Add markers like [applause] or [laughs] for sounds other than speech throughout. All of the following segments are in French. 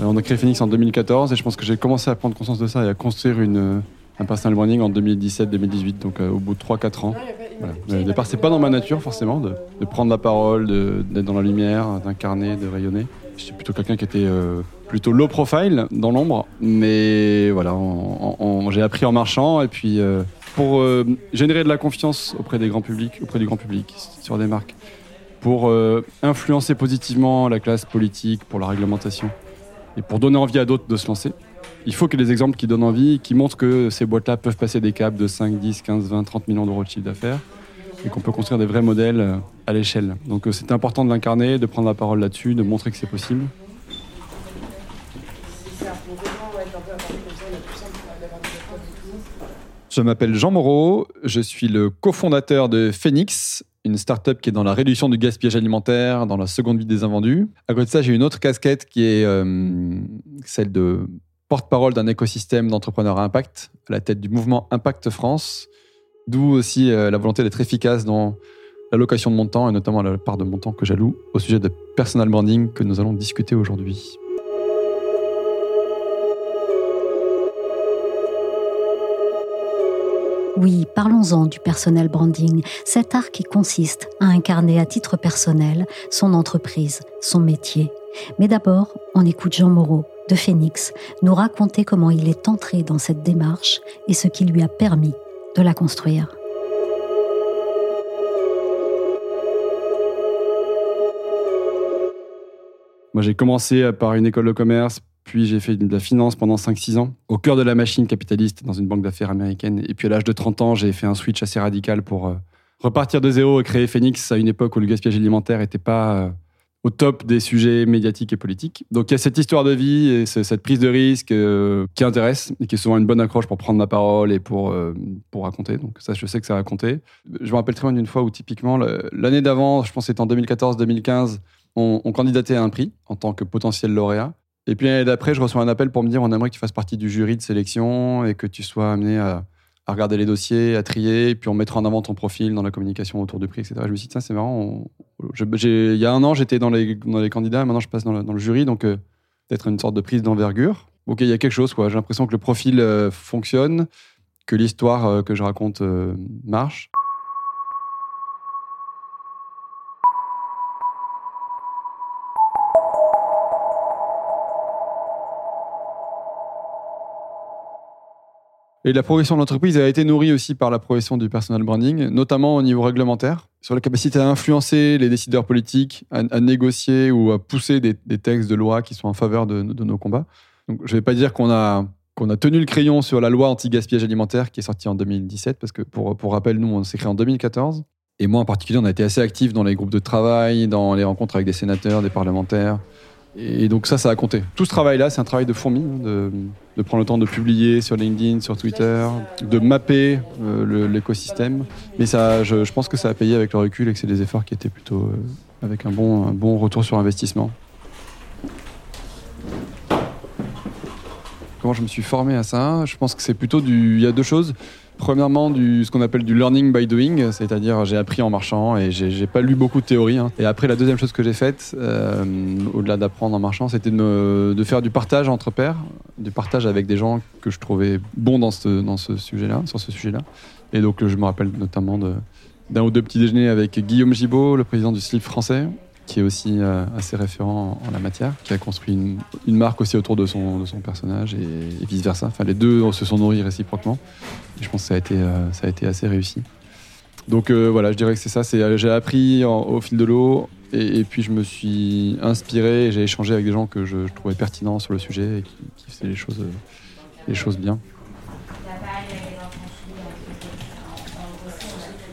on a créé Phoenix en 2014 et je pense que j'ai commencé à prendre conscience de ça et à construire une, un personal branding en 2017-2018, donc au bout de 3-4 ans. Voilà. Au départ, c'est pas dans ma nature forcément de, de prendre la parole, d'être dans la lumière, d'incarner, de rayonner. J'étais plutôt quelqu'un qui était plutôt low profile dans l'ombre, mais voilà, j'ai appris en marchant et puis pour générer de la confiance auprès des grands publics, auprès du grand public sur des marques pour euh, influencer positivement la classe politique, pour la réglementation, et pour donner envie à d'autres de se lancer. Il faut que les exemples qui donnent envie, qui montrent que ces boîtes-là peuvent passer des caps de 5, 10, 15, 20, 30 millions d'euros de chiffre d'affaires et qu'on peut construire des vrais modèles euh, à l'échelle. Donc euh, c'est important de l'incarner, de prendre la parole là-dessus, de montrer que c'est possible. Je m'appelle Jean Moreau, je suis le cofondateur de Phoenix, une start-up qui est dans la réduction du gaspillage alimentaire, dans la seconde vie des invendus. À côté de ça, j'ai une autre casquette qui est euh, celle de porte-parole d'un écosystème d'entrepreneurs à impact, à la tête du mouvement Impact France, d'où aussi euh, la volonté d'être efficace dans l'allocation de mon temps et notamment la part de mon temps que j'alloue au sujet de personal branding que nous allons discuter aujourd'hui. Oui, parlons-en du personnel branding, cet art qui consiste à incarner à titre personnel son entreprise, son métier. Mais d'abord, on écoute Jean Moreau de Phoenix nous raconter comment il est entré dans cette démarche et ce qui lui a permis de la construire. Moi, j'ai commencé par une école de commerce, puis j'ai fait de la finance pendant 5-6 ans, au cœur de la machine capitaliste dans une banque d'affaires américaine. Et puis à l'âge de 30 ans, j'ai fait un switch assez radical pour euh, repartir de zéro et créer Phoenix à une époque où le gaspillage alimentaire n'était pas euh, au top des sujets médiatiques et politiques. Donc il y a cette histoire de vie et cette prise de risque euh, qui intéresse et qui est souvent une bonne accroche pour prendre la parole et pour, pour raconter. Donc ça, je sais que ça a raconté. Je me rappelle très bien d'une fois où typiquement, l'année d'avant, je pense que c'était en 2014-2015, on, on candidatait à un prix en tant que potentiel lauréat. Et puis l'année d'après, je reçois un appel pour me dire on aimerait que tu fasses partie du jury de sélection et que tu sois amené à, regarder les dossiers, à trier, puis on mettra en avant ton profil dans la communication autour du prix, etc. Je me suis dit, tiens, c'est marrant. il y a un an, j'étais dans les, candidats, maintenant je passe dans, le jury, donc euh, peut-être une sorte de prise d'envergure. Ok, il y a quelque chose, quoi. J'ai l'impression que le profil euh, fonctionne, que l'histoire euh, que je raconte marche. Et la progression de l'entreprise a été nourrie aussi par la progression du personal branding, notamment au niveau réglementaire, sur la capacité à influencer les décideurs politiques, à, négocier ou à pousser des, textes de loi qui sont en faveur de, nos combats. Donc, je ne vais pas dire qu'on a, a tenu le crayon sur la loi anti-gaspillage alimentaire qui est sortie en 2017, parce que pour, pour rappel, nous, on s'est créé en 2014. Et moi, en particulier, on a été assez actifs dans les groupes de travail, dans les rencontres avec des sénateurs, des parlementaires, et donc ça, ça a compté. Tout ce travail-là, c'est un travail de fourmi, hein, de, prendre le temps de publier sur LinkedIn, sur Twitter, de mapper euh, l'écosystème. Mais ça, je, pense que ça a payé avec le recul et que c'est des efforts qui étaient plutôt euh, avec un bon, un bon retour sur investissement. Comment je me suis formé à ça Je pense que c'est plutôt du... Il y a deux choses. Premièrement, du, ce qu'on appelle du learning by doing, c'est-à-dire j'ai appris en marchant et j'ai pas lu beaucoup de théorie. Hein. Et après, la deuxième chose que j'ai faite, euh, au-delà d'apprendre en marchant, c'était de, faire du partage entre pairs, du partage avec des gens que je trouvais bons dans ce, dans ce sujet-là, sur ce sujet-là. Et donc, je me rappelle notamment d'un ou deux petits déjeuners avec Guillaume Gibault, le président du slip français, qui est aussi euh, assez référent en, la matière, qui a construit une, marque aussi autour de son, personnage et, vice-versa. Enfin, les deux se sont nourris réciproquement. Et je pense que ça a été, euh, assez réussi. Donc euh, voilà, je dirais que c'est ça. J'ai appris au fil de l'eau et, puis je me suis inspiré et j'ai échangé avec des gens que je, trouvais pertinents sur le sujet et qui, faisaient les choses bien.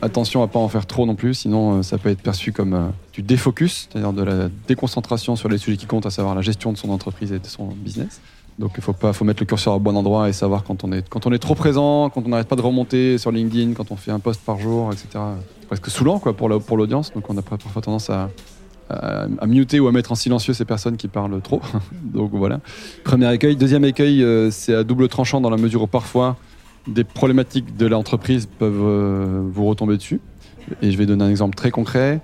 Attention à pas en faire trop non plus, sinon euh, ça peut être perçu comme euh, du défocus, c'est-à-dire de la déconcentration sur les sujets qui comptent, à savoir la gestion de son entreprise et de son business. Donc il faut pas, faut mettre le curseur au bon endroit et savoir quand on est, quand on est trop présent, quand on n'arrête pas de remonter sur LinkedIn, quand on fait un post par jour, etc. Presque saoulant quoi pour pour l'audience. Donc on a parfois tendance à, à, muter ou à mettre en silencieux ces personnes qui parlent trop. [laughs] Donc voilà. Premier écueil. Deuxième écueil, euh, c'est à double tranchant dans la mesure où parfois des problématiques de l'entreprise peuvent euh, vous retomber dessus. Et je vais donner un exemple très concret.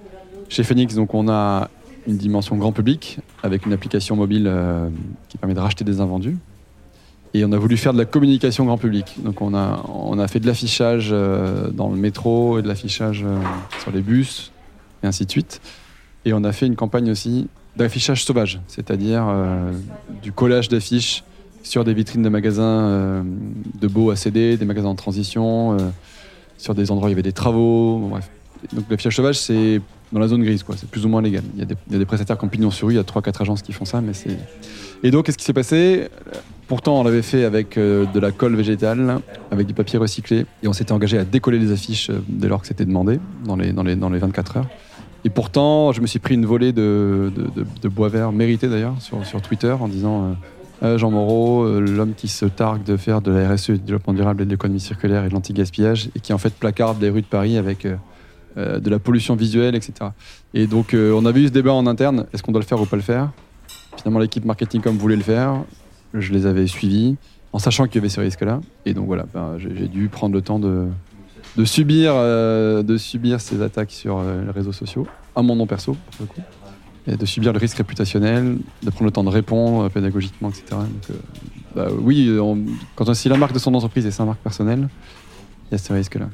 Chez Phoenix, donc on a une dimension grand public avec une application mobile euh, qui permet de racheter des invendus. Et on a voulu faire de la communication grand public. Donc on a, on a fait de l'affichage euh, dans le métro et de l'affichage sur les bus et ainsi de suite. Et on a fait une campagne aussi d'affichage sauvage, c'est-à-dire du collage d'affiches sur des vitrines de magasins de beaux à CD, des magasins en transition, sur des endroits où il y avait des travaux, bref. Donc l'affichage sauvage, c'est dans la zone grise, quoi. C'est plus ou moins légal. Il y, a des, prestataires pignon sur rue, il y a 3-4 agences qui font ça, mais c'est. Et donc, qu'est-ce qui s'est passé? Pourtant, on l'avait fait avec euh, de la colle végétale, avec du papier recyclé, et on s'était engagé à décoller les affiches euh, dès lors que c'était demandé, dans les, dans, les, dans les 24 heures. Et pourtant, je me suis pris une volée de, bois vert, mérité d'ailleurs, sur, sur Twitter, en disant euh, Jean Moreau, l'homme qui se targue de faire de la RSE, du développement durable et de l'économie circulaire et de l'anti-gaspillage, et qui en fait placarde les rues de Paris avec euh, de la pollution visuelle, etc. Et donc, euh, on avait eu ce débat en interne est-ce qu'on doit le faire ou pas le faire? Finalement, l'équipe marketing comme voulait le faire. Je les avais suivis en sachant qu'il y avait ce risque-là. Et donc voilà, ben, j'ai dû prendre le temps de, subir, euh, de subir ces attaques sur les réseaux sociaux, à mon nom perso, pour le coup, de subir le risque réputationnel, de prendre le temps de répondre pédagogiquement, etc. Donc, bah, oui, quand on, si la marque de son entreprise est sa marque personnelle, il y a ce risque-là.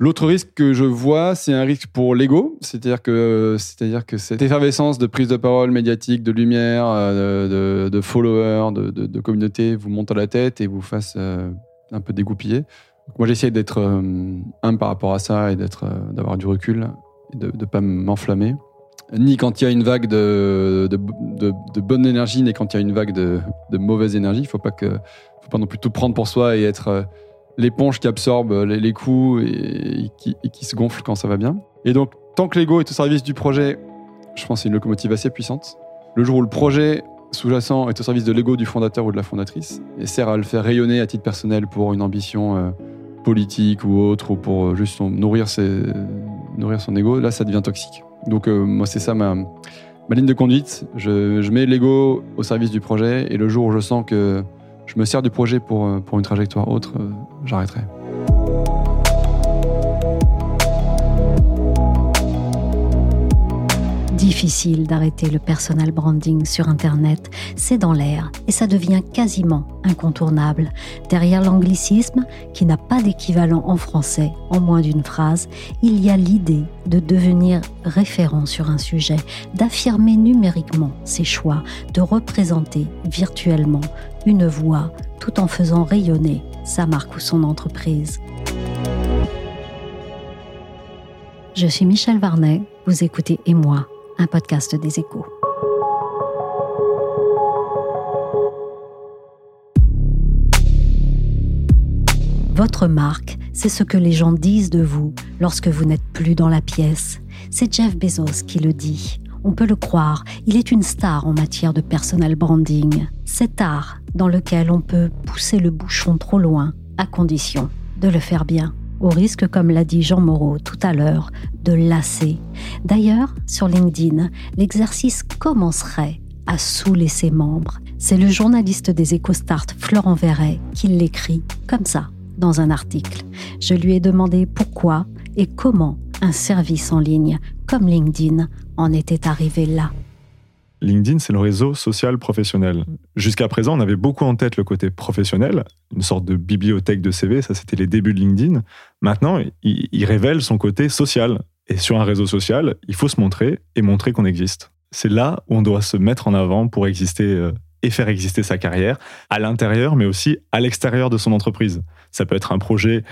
L'autre risque que je vois, c'est un risque pour l'ego, c'est-à-dire que, cette effervescence de prise de parole médiatique, de lumière, euh, de, followers, de, communauté vous monte à la tête et vous fasse euh, un peu dégoupiller. Moi, j'essaie d'être euh, humble par rapport à ça et d'être, d'avoir du recul et de ne pas m'enflammer. Ni quand il y a une vague de, de, bonne énergie, ni quand il y a une vague de, mauvaise énergie. Il ne faut pas, non plus tout prendre pour soi et être l'éponge qui absorbe les, coups et, qui, se gonfle quand ça va bien. Et donc, tant que l'ego est au service du projet, je pense que c'est une locomotive assez puissante. Le jour où le projet sous-jacent est au service de l'ego du fondateur ou de la fondatrice et sert à le faire rayonner à titre personnel pour une ambition euh, politique ou autre, ou pour euh, juste nourrir, son ego, là, ça devient toxique. Donc, euh, moi, c'est ça ma, ma ligne de conduite. Je, je mets l'ego au service du projet et le jour où je sens que je me sers du projet pour, euh, pour une trajectoire autre, j'arrêterai. Difficile d'arrêter le personal branding sur Internet, c'est dans l'air et ça devient quasiment incontournable. Derrière l'anglicisme, qui n'a pas d'équivalent en français en moins d'une phrase, il y a l'idée de devenir référent sur un sujet, d'affirmer numériquement ses choix, de représenter virtuellement une voix tout en faisant rayonner sa marque ou son entreprise. Je suis Michel Varnet, vous écoutez Et moi, un podcast des échos. Votre marque, c'est ce que les gens disent de vous lorsque vous n'êtes plus dans la pièce. C'est Jeff Bezos qui le dit. On peut le croire, il est une star en matière de personal branding. Cet art dans lequel on peut pousser le bouchon trop loin, à condition de le faire bien, au risque, comme l'a dit Jean Moreau tout à l'heure, de lasser. D'ailleurs, sur LinkedIn, l'exercice commencerait à saouler ses membres. C'est le journaliste des EcoStart, Florent Verret, qui l'écrit comme ça dans un article. Je lui ai demandé pourquoi et comment un service en ligne comme LinkedIn en était arrivé là. LinkedIn, c'est le réseau social professionnel. Jusqu'à présent, on avait beaucoup en tête le côté professionnel, une sorte de bibliothèque de CV, ça c'était les débuts de LinkedIn. Maintenant, il, révèle son côté social. Et sur un réseau social, il faut se montrer et montrer qu'on existe. C'est là où on doit se mettre en avant pour exister euh, et faire exister sa carrière, à l'intérieur, mais aussi à l'extérieur de son entreprise. Ça peut être un projet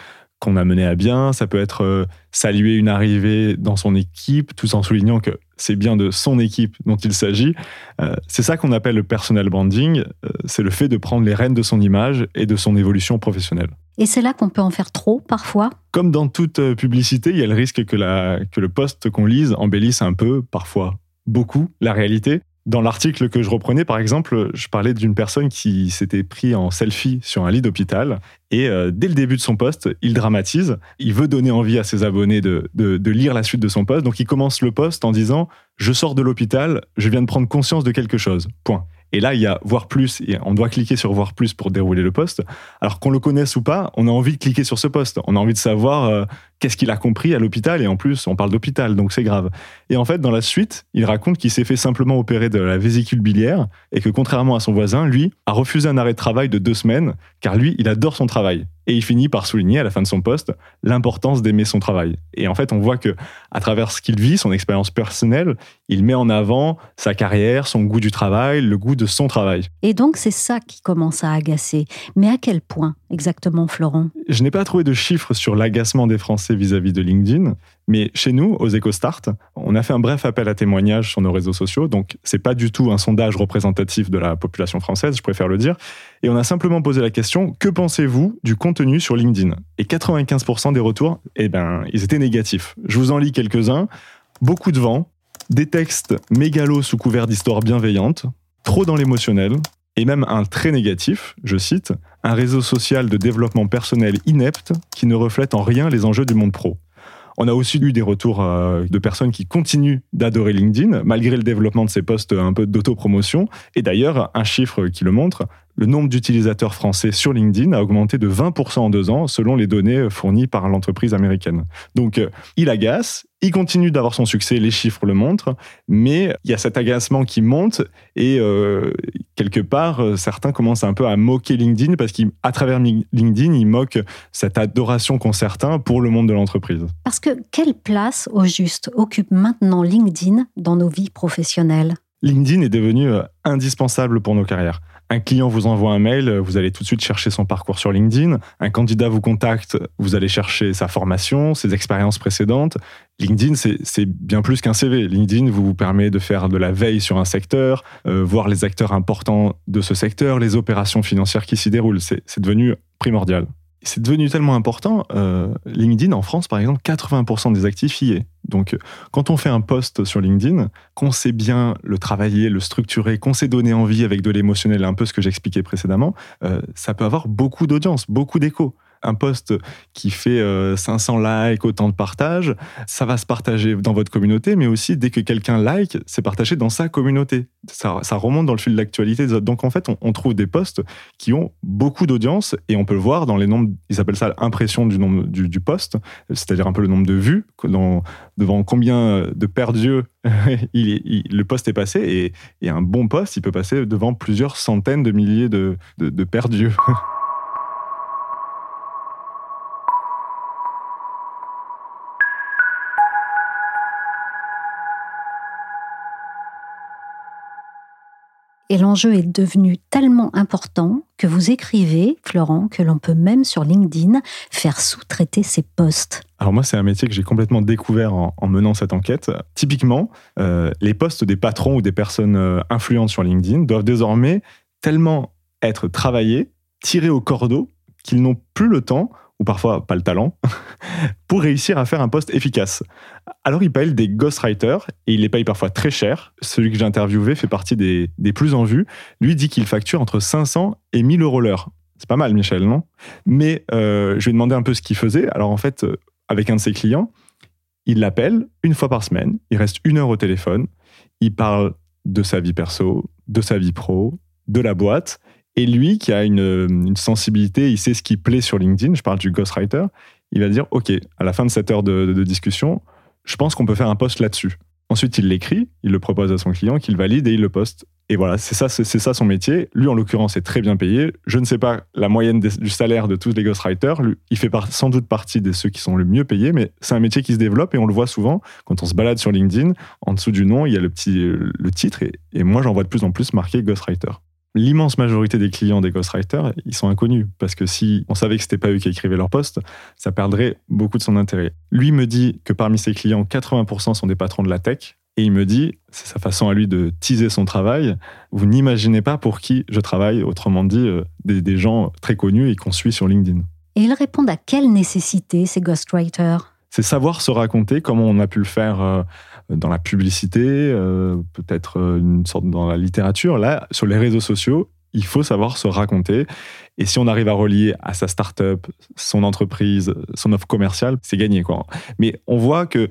qu'on a mené à bien, ça peut être euh, saluer une arrivée dans son équipe, tout en soulignant que c'est bien de son équipe dont il s'agit. Euh, c'est ça qu'on appelle le personal branding, euh, c'est le fait de prendre les rênes de son image et de son évolution professionnelle. Et c'est là qu'on peut en faire trop parfois? Comme dans toute publicité, il y a le risque que, la, que le poste qu'on lise embellisse un peu, parfois beaucoup, la réalité. Dans l'article que je reprenais, par exemple, je parlais d'une personne qui s'était pris en selfie sur un lit d'hôpital et euh, dès le début de son poste, il dramatise. Il veut donner envie à ses abonnés de, de, lire la suite de son poste. Donc il commence le poste en disant Je sors de l'hôpital, je viens de prendre conscience de quelque chose. Point. Et là, il y a voir plus, et on doit cliquer sur voir plus pour dérouler le poste. Alors qu'on le connaisse ou pas, on a envie de cliquer sur ce poste. On a envie de savoir euh, qu'est-ce qu'il a compris à l'hôpital. Et en plus, on parle d'hôpital, donc c'est grave. Et en fait, dans la suite, il raconte qu'il s'est fait simplement opérer de la vésicule biliaire et que contrairement à son voisin, lui, a refusé un arrêt de travail de deux semaines, car lui, il adore son travail. Et il finit par souligner à la fin de son poste l'importance d'aimer son travail. Et en fait, on voit que à travers ce qu'il vit, son expérience personnelle, il met en avant sa carrière, son goût du travail, le goût de son travail. Et donc, c'est ça qui commence à agacer. Mais à quel point? Exactement, Florent Je n'ai pas trouvé de chiffres sur l'agacement des Français vis-à-vis de LinkedIn, mais chez nous, aux EcoStart, on a fait un bref appel à témoignages sur nos réseaux sociaux. Donc, c'est pas du tout un sondage représentatif de la population française, je préfère le dire. Et on a simplement posé la question que pensez-vous du contenu sur LinkedIn? Et 95% des retours, eh ben, ils étaient négatifs. Je vous en lis quelques-uns. Beaucoup de vent, des textes mégalos sous couvert d'histoires bienveillantes, trop dans l'émotionnel, et même un très négatif, je cite, un réseau social de développement personnel inepte qui ne reflète en rien les enjeux du monde pro. On a aussi eu des retours euh, de personnes qui continuent d'adorer LinkedIn, malgré le développement de ces postes un peu d'autopromotion. Et d'ailleurs, un chiffre qui le montre, le nombre d'utilisateurs français sur LinkedIn a augmenté de 20% en deux ans, selon les données fournies par l'entreprise américaine. Donc, euh, il agace, il continue d'avoir son succès, les chiffres le montrent, mais il y a cet agacement qui monte et euh, quelque part, euh, certains commencent un peu à moquer LinkedIn parce qu'à travers LinkedIn, ils moquent cette adoration qu'ont certains pour le monde de l'entreprise. Parce que quelle place, au juste, occupe maintenant LinkedIn dans nos vies professionnelles? LinkedIn est devenu indispensable pour nos carrières. Un client vous envoie un mail, vous allez tout de suite chercher son parcours sur LinkedIn. Un candidat vous contacte, vous allez chercher sa formation, ses expériences précédentes. LinkedIn, c'est bien plus qu'un CV. LinkedIn vous permet de faire de la veille sur un secteur, euh, voir les acteurs importants de ce secteur, les opérations financières qui s'y déroulent. C'est devenu primordial c'est devenu tellement important. Euh, LinkedIn, en France, par exemple, 80% des actifs y est. Donc, quand on fait un post sur LinkedIn, qu'on sait bien le travailler, le structurer, qu'on sait donner envie avec de l'émotionnel, un peu ce que j'expliquais précédemment, euh, ça peut avoir beaucoup d'audience, beaucoup d'écho un post qui fait 500 euh, likes, autant de partages, ça va se partager dans votre communauté, mais aussi dès que quelqu'un like, c'est partagé dans sa communauté. Ça, remonte dans le fil de l'actualité Donc en fait, on, trouve des posts qui ont beaucoup d'audience et on peut le voir dans les nombres, ils appellent ça l'impression du nombre du, post, c'est-à-dire un peu le nombre de vues, devant combien de [laughs] il, le post est passé et, un bon post, il peut passer devant plusieurs centaines de milliers de, de. [laughs] Et l'enjeu est devenu tellement important que vous écrivez, Florent, que l'on peut même sur LinkedIn faire sous-traiter ses postes. Alors moi, c'est un métier que j'ai complètement découvert en, menant cette enquête. Typiquement, euh, les postes des patrons ou des personnes euh, influentes sur LinkedIn doivent désormais tellement être travaillés, tirés au cordeau, qu'ils n'ont plus le temps ou parfois pas le talent, [laughs] pour réussir à faire un poste efficace. Alors il paye des ghostwriters et il les paye parfois très cher. Celui que j'ai interviewé fait partie des, plus en vue. Lui dit qu'il facture entre 500 et 1000 euros l'heure. C'est pas mal, Michel, non? Mais euh, je lui ai demandé un peu ce qu'il faisait. Alors en fait, euh, avec un de ses clients, il l'appelle une fois par semaine. Il reste une heure au téléphone. Il parle de sa vie perso, de sa vie pro, de la boîte. Et lui, qui a une, sensibilité, il sait ce qui plaît sur LinkedIn, je parle du ghostwriter, il va dire, OK, à la fin de cette heure de, discussion, je pense qu'on peut faire un post là-dessus. Ensuite, il l'écrit, il le propose à son client, qu'il valide et il le poste. Et voilà, c'est ça, son métier. Lui, en l'occurrence, est très bien payé. Je ne sais pas la moyenne du salaire de tous les ghostwriters. Il fait sans doute partie de ceux qui sont le mieux payés, mais c'est un métier qui se développe et on le voit souvent quand on se balade sur LinkedIn. En dessous du nom, il y a le titre et, et moi, j'en vois de plus en plus marqué ghostwriter l'immense majorité des clients des ghostwriters, ils sont inconnus. Parce que si on savait que c'était pas eux qui écrivaient leur poste, ça perdrait beaucoup de son intérêt. Lui me dit que parmi ses clients, 80% sont des patrons de la tech. Et il me dit, c'est sa façon à lui de teaser son travail, vous n'imaginez pas pour qui je travaille, autrement dit, euh, des, gens très connus et qu'on suit sur LinkedIn. Et ils répondent à quelle nécessité ces ghostwriters? C'est savoir se raconter, comme on a pu le faire euh, dans la publicité, euh, peut-être euh, une sorte dans la littérature. Là, sur les réseaux sociaux, il faut savoir se raconter. Et si on arrive à relier à sa start-up, son entreprise, son offre commerciale, c'est gagné. Quoi. Mais on voit que,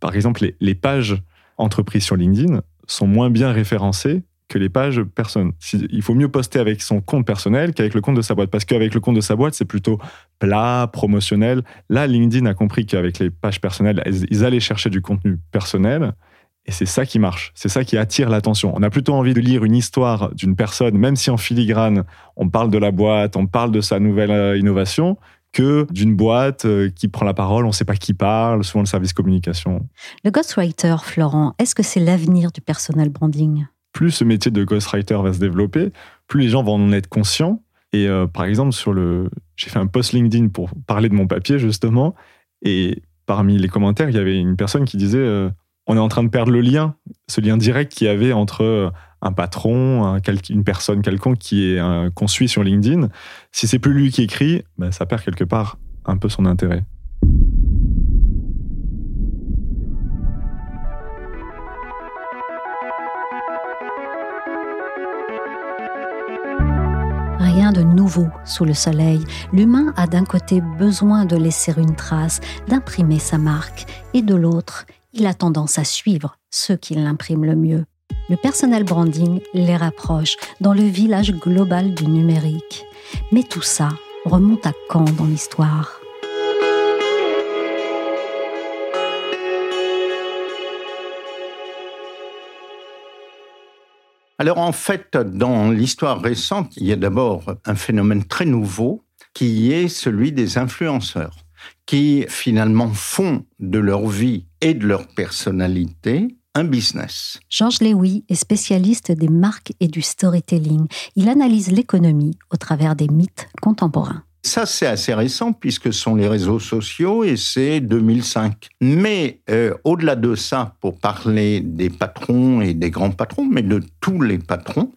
par exemple, les, pages entreprises sur LinkedIn sont moins bien référencées que les pages personnes. Il faut mieux poster avec son compte personnel qu'avec le compte de sa boîte. Parce qu'avec le compte de sa boîte, c'est plutôt plat, promotionnel. Là, LinkedIn a compris qu'avec les pages personnelles, ils allaient chercher du contenu personnel. Et c'est ça qui marche, c'est ça qui attire l'attention. On a plutôt envie de lire une histoire d'une personne, même si en filigrane, on parle de la boîte, on parle de sa nouvelle euh, innovation, que d'une boîte euh, qui prend la parole, on ne sait pas qui parle, souvent le service communication. Le ghostwriter, Florent, est-ce que c'est l'avenir du personal branding? Plus ce métier de ghostwriter va se développer, plus les gens vont en être conscients. Et euh, par exemple, sur le, j'ai fait un post LinkedIn pour parler de mon papier justement, et parmi les commentaires, il y avait une personne qui disait on est en train de perdre le lien, ce lien direct qu'il y avait entre euh, un patron, une personne quelconque qui est qu'on suit sur LinkedIn. Si c'est plus lui qui écrit, ben, ça perd quelque part un peu son intérêt. De nouveau sous le soleil. L'humain a d'un côté besoin de laisser une trace, d'imprimer sa marque, et de l'autre, il a tendance à suivre ceux qui l'impriment le mieux. Le personal branding les rapproche dans le village global du numérique. Mais tout ça remonte à quand dans l'histoire? Alors en fait, dans l'histoire récente, il y a d'abord un phénomène très nouveau qui est celui des influenceurs qui finalement font de leur vie et de leur personnalité un business. Georges Lewy est spécialiste des marques et du storytelling. Il analyse l'économie au travers des mythes contemporains. Ça, c'est assez récent puisque ce sont les réseaux sociaux et c'est 2005. Mais euh, au-delà de ça, pour parler des patrons et des grands patrons, mais de tous les patrons,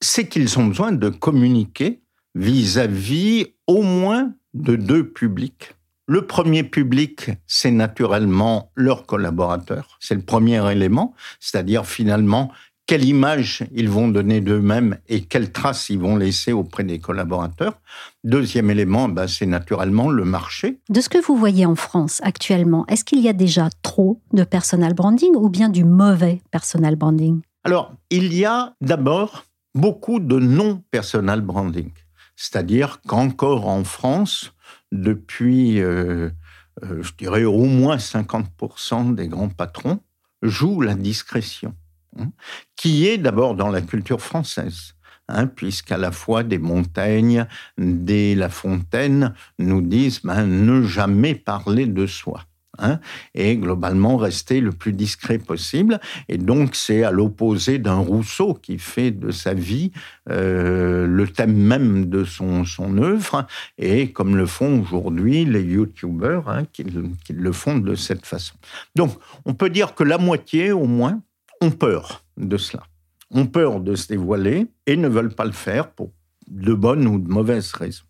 c'est qu'ils ont besoin de communiquer vis à -vis au moins de deux publics. Le premier public, c'est naturellement leurs collaborateurs. C'est le premier élément, c'est-à-dire finalement quelle image ils vont donner d'eux-mêmes et quelles traces ils vont laisser auprès des collaborateurs. Deuxième élément, ben, c'est naturellement le marché. De ce que vous voyez en France actuellement, est-ce qu'il y a déjà trop de personal branding ou bien du mauvais personal branding? Alors, il y a d'abord beaucoup de non-personal branding. C'est-à-dire qu'encore en France, depuis, euh, euh, je dirais, au moins 50% des grands patrons jouent la discrétion, hein, qui est d'abord dans la culture française. Hein, puisqu'à la fois des Montaigne, des La Fontaine nous disent ben, ne jamais parler de soi. Hein, et globalement rester le plus discret possible. Et donc c'est à l'opposé d'un Rousseau qui fait de sa vie euh, le thème même de son, son œuvre, et comme le font aujourd'hui les youtubeurs hein, qui, qui, le font de cette façon. Donc on peut dire que la moitié au moins ont peur de cela, ont peur de se dévoiler et ne veulent pas le faire pour de bonnes ou de mauvaises raisons.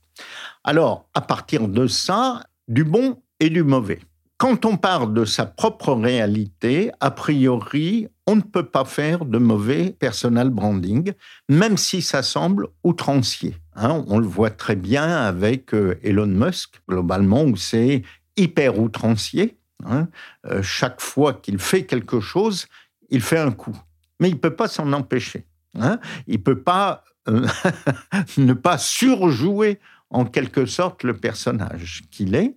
Alors à partir de ça, du bon et du mauvais. Quand on parle de sa propre réalité, a priori, on ne peut pas faire de mauvais personal branding, même si ça semble outrancier. Hein. on le voit très bien avec euh, Elon Musk, globalement, où c'est hyper outrancier. Hein. Euh, chaque fois qu'il fait quelque chose, il fait un coup. Mais il ne peut pas s'en empêcher. Hein. Il ne peut pas euh, [laughs] ne pas surjouer en quelque sorte le personnage qu'il est.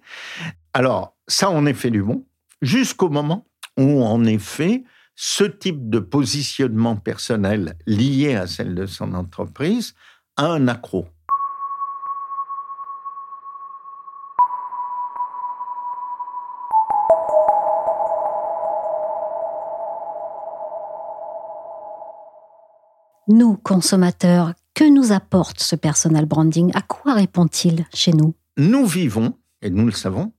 Alors, ça, en effet du bon, jusqu'au moment où, en effet, ce type de positionnement personnel lié à celle de son entreprise a un accro. Nous, consommateurs, que nous apporte ce personal branding? À quoi répond-il chez nous? Nous vivons, et nous le savons,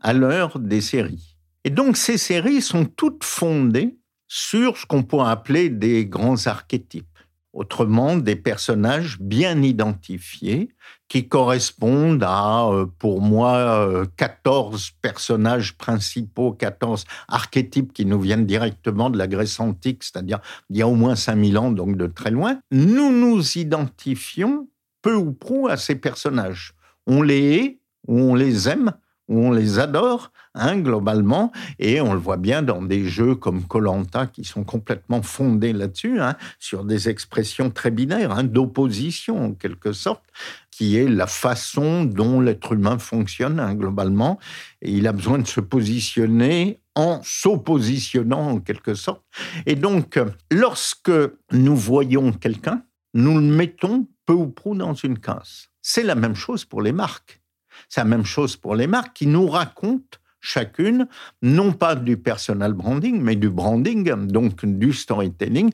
à l'heure des séries. Et donc ces séries sont toutes fondées sur ce qu'on pourrait appeler des grands archétypes. Autrement, des personnages bien identifiés qui correspondent à, euh, pour moi, 14 euh, personnages principaux, 14 archétypes qui nous viennent directement de la Grèce antique, c'est-à-dire il y a au moins 5000 ans, donc de très loin. Nous nous identifions peu ou prou à ces personnages. On les hait ou on les aime où on les adore, hein, globalement, et on le voit bien dans des jeux comme Colanta qui sont complètement fondés là-dessus, hein, sur des expressions très binaires, hein, d'opposition en quelque sorte, qui est la façon dont l'être humain fonctionne globalement. Et il a besoin de se positionner en s'oppositionnant en quelque sorte. Et donc, lorsque nous voyons quelqu'un, nous le mettons peu ou prou dans une case. C'est la même chose pour les marques. C'est la même chose pour les marques qui nous racontent chacune, non pas du personal branding, mais du branding, donc du storytelling.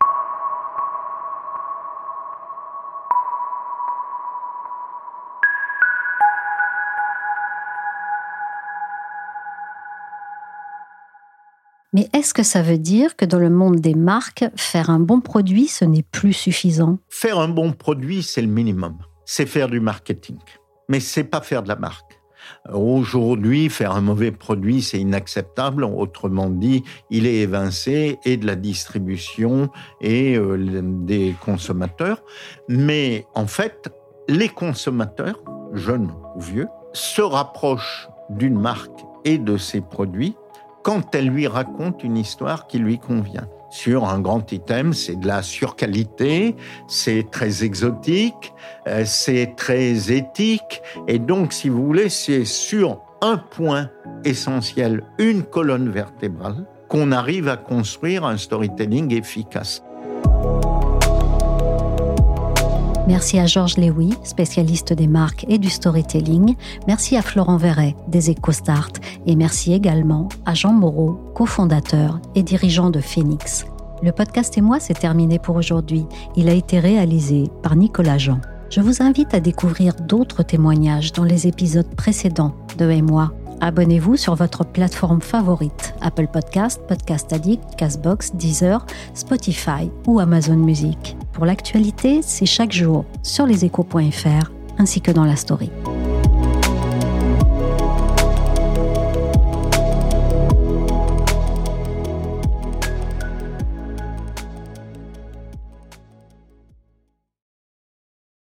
Mais est-ce que ça veut dire que dans le monde des marques, faire un bon produit, ce n'est plus suffisant? Faire un bon produit, c'est le minimum. C'est faire du marketing. Mais c'est pas faire de la marque. Aujourd'hui, faire un mauvais produit, c'est inacceptable. Autrement dit, il est évincé et de la distribution et euh, des consommateurs. Mais en fait, les consommateurs, jeunes ou vieux, se rapprochent d'une marque et de ses produits quand elle lui raconte une histoire qui lui convient. Sur un grand item, c'est de la surqualité, c'est très exotique, euh, c'est très éthique, et donc, si vous voulez, c'est sur un point essentiel, une colonne vertébrale, qu'on arrive à construire un storytelling efficace. Merci à Georges Lewy, spécialiste des marques et du storytelling. Merci à Florent Verret des EcoStart. Et merci également à Jean Moreau, cofondateur et dirigeant de Phoenix. Le podcast et moi, c'est terminé pour aujourd'hui. Il a été réalisé par Nicolas Jean. Je vous invite à découvrir d'autres témoignages dans les épisodes précédents de Et moi. Abonnez-vous sur votre plateforme favorite Apple Podcast, Podcast Addict, Castbox, Deezer, Spotify ou Amazon Music. Pour l'actualité, c'est chaque jour sur leséchos.fr ainsi que dans la story.